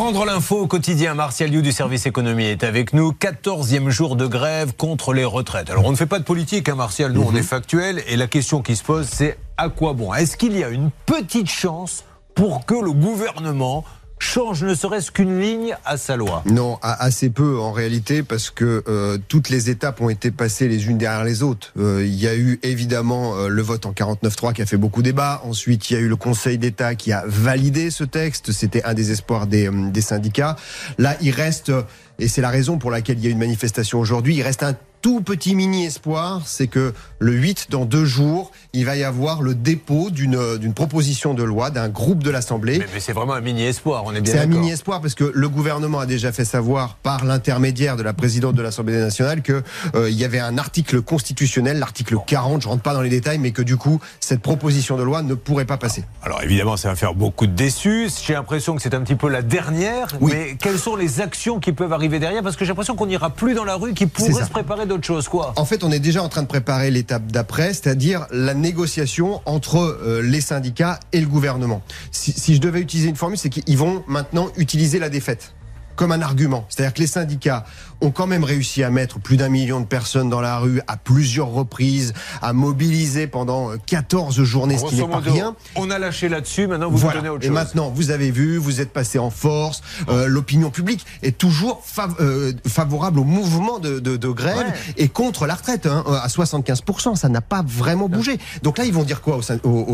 prendre l'info au quotidien. Martial You du service économie est avec nous. 14e jour de grève contre les retraites. Alors on ne fait pas de politique, hein, Martial, nous on est factuel. Et la question qui se pose, c'est à quoi bon? Est-ce qu'il y a une petite chance pour que le gouvernement change ne serait-ce qu'une ligne à sa loi Non, assez peu en réalité, parce que euh, toutes les étapes ont été passées les unes derrière les autres. Euh, il y a eu évidemment euh, le vote en 49.3 qui a fait beaucoup débat. Ensuite, il y a eu le Conseil d'État qui a validé ce texte. C'était un des espoirs des, des syndicats. Là, il reste, et c'est la raison pour laquelle il y a une manifestation aujourd'hui, il reste un tout petit mini espoir, c'est que le 8, dans deux jours, il va y avoir le dépôt d'une proposition de loi d'un groupe de l'Assemblée. Mais, c'est vraiment un mini espoir, on est bien C'est un mini espoir parce que le gouvernement a déjà fait savoir par l'intermédiaire de la présidente de l'Assemblée nationale que euh, il y avait un article constitutionnel, l'article 40, je rentre pas dans les détails, mais que du coup cette proposition de loi ne pourrait pas passer. Alors évidemment, ça va faire beaucoup de déçus. J'ai l'impression que c'est un petit peu la dernière. Oui. Mais quelles sont les actions qui peuvent arriver derrière? Parce que j'ai l'impression qu'on n'ira plus dans la rue, qui pourrait se préparer quoi. En fait, on est déjà en train de préparer l'étape d'après, c'est-à-dire la négociation entre euh, les syndicats et le gouvernement. Si je devais utiliser une formule, c'est qu'ils vont maintenant utiliser la défaite comme un argument. C'est-à-dire que les syndicats ont quand même réussi à mettre plus d'un million de personnes dans la rue à plusieurs reprises, à mobiliser pendant 14 journées, ce qui n'est pas rien. On a lâché là-dessus, maintenant vous voilà. vous donnez autre Et chose. maintenant, vous avez vu, vous êtes passé en force, euh, l'opinion publique est toujours fav- euh, favorable au mouvement de, de, de grève Ouais. et contre la retraite hein, à 75%. Ça n'a pas vraiment bougé. Donc là, ils vont dire quoi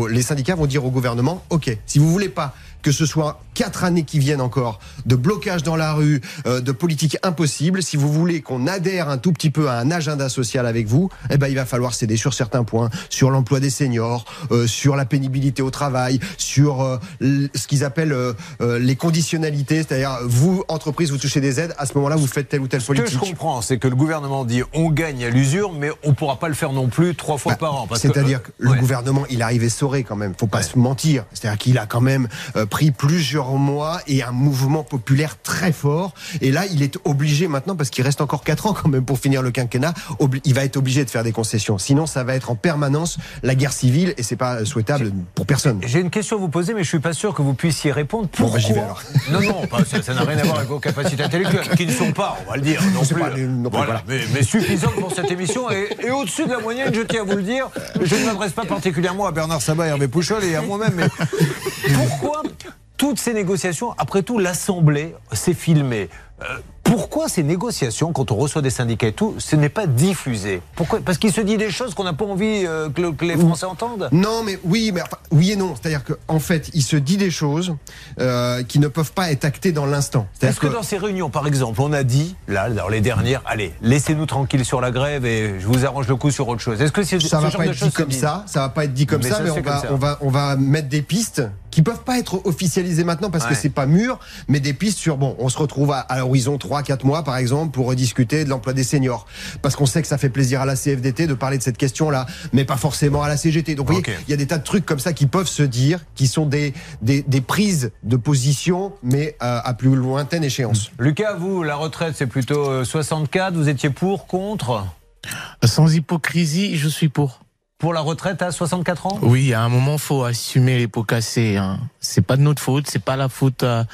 Les syndicats vont dire au gouvernement, OK, si vous voulez pas que ce soit quatre années qui viennent encore de blocage dans la rue, euh, de politique impossible. Si vous voulez qu'on adhère un tout petit peu à un agenda social avec vous, eh ben il va falloir céder sur certains points, sur l'emploi des seniors, euh, sur la pénibilité au travail, sur euh, ce qu'ils appellent les conditionnalités, c'est-à-dire vous entreprise vous touchez des aides, à ce moment-là vous faites telle ou telle Ce que je politique. comprends, c'est que le gouvernement dit on gagne à l'usure, mais on ne pourra pas le faire non plus trois fois Bah, par an. que- C'est-à-dire que le Ouais. gouvernement, il arrive essoré quand même. Faut pas se mentir. C'est-à-dire qu'il a quand même pris plusieurs mois et un mouvement populaire très fort. Et là, il est obligé maintenant, parce qu'il reste encore quatre ans quand même pour finir le quinquennat, il va être obligé de faire des concessions. Sinon, ça va être en permanence la guerre civile et c'est pas souhaitable pour personne. J'ai une question à vous poser, mais je suis pas sûr que vous puissiez répondre. Bon, Pourquoi bah, j'y vais alors. Non, non, pas- ça n'a rien à voir avec vos capacités intellectuelles, qui ne sont pas, on va le dire, non plus. pas non voilà, mais, mais suffisantes pour cette émission et, et au-dessus de la moyenne, je tiens à vous le dire. Je ne m'adresse pas particulièrement à Bernard Sabat, Hervé Pouchol et à moi-même, mais pourquoi toutes ces négociations Après tout, l'Assemblée s'est filmée. Euh, pourquoi ces négociations, quand on reçoit des syndicats et tout, ce n'est pas diffusé? Pourquoi? Parce qu'il se dit des choses qu'on n'a pas envie euh, que, le- que les Français entendent? Non, mais oui, mais enfin, oui et non. C'est-à-dire qu'en fait, il se dit des choses euh, qui ne peuvent pas être actées dans l'instant. Est-ce que dans ces réunions, par exemple, on a dit, là, dans les dernières, allez, laissez-nous tranquilles sur la grève et je vous arrange le coup sur autre chose Est-ce que c'est ça ce va genre pas être dit comme ça, ça va pas être dit comme Mais ça, mais on va, comme ça. on va, on va mettre des pistes qui peuvent pas être officialisées maintenant parce Ouais. que c'est pas mûr, mais des pistes sur bon, on se retrouve à, à l'horizon 3-4 mois par exemple pour rediscuter de l'emploi des seniors, parce qu'on sait que ça fait plaisir à la CFDT de parler de cette question-là, mais pas forcément à la CGT. Donc vous voyez, il y a des tas de trucs comme ça qui peuvent se dire, qui sont des des, des prises de position, mais euh, à plus lointaine échéance. Lucas, vous, la retraite, c'est plutôt euh, 64. Vous étiez pour, contre? Sans hypocrisie, je suis pour. Pour la retraite à 64 ans? Oui, à un moment, faut assumer les pots cassés. Hein. C'est pas de notre faute, c'est pas la faute à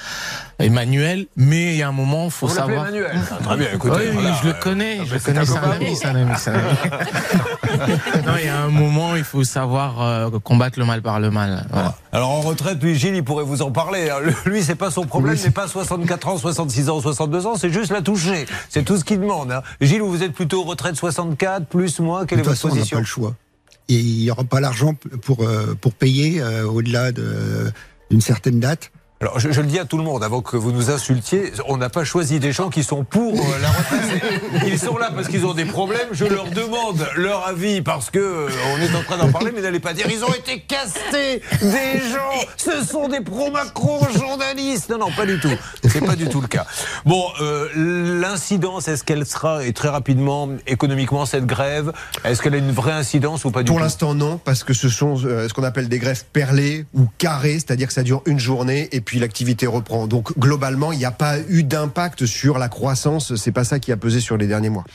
Emmanuel, mais il y a un moment, faut Vous savoir. Emmanuel Ah, Très bien, écoutez. oui, oui, voilà, je le euh, connais, je le connais, c'est un ami, c'est un ami, c'est un ami. non, il y a un moment, il faut savoir euh, combattre le mal par le mal. Voilà. Alors en retraite, lui, Gilles, il pourrait vous en parler. hein. Lui, c'est pas son problème, c'est pas 64 ans, 66 ans, 62 ans, c'est juste la toucher. C'est tout ce qu'il demande. hein. Gilles, vous êtes plutôt retraite 64, plus, moins, quelle De est toute votre façon, on n'a position? pas le choix. Il n'y aura pas l'argent pour, euh, pour payer euh, au-delà de- d'une certaine date. Alors, je, je le dis à tout le monde, avant que vous nous insultiez, on n'a pas choisi des gens qui sont pour euh, la retraite. Ils sont là parce qu'ils ont des problèmes. Je leur demande leur avis parce que euh, on est en train d'en parler, mais n'allez pas dire ils ont été castés des gens. Ce sont des pro-Macron journalistes. Non, non, pas du tout. C'est pas du tout le cas. Bon, euh, l'incidence, est-ce qu'elle sera et très rapidement économiquement cette grève Est-ce qu'elle a une vraie incidence ou pas du Pour tout? l'instant, non, parce que ce sont ce qu'on appelle des greffes perlées ou carrées, c'est-à-dire que ça dure une journée et l'activité reprend. Donc globalement, il n'y a pas eu d'impact sur la croissance. C'est pas ça qui a pesé sur les derniers mois.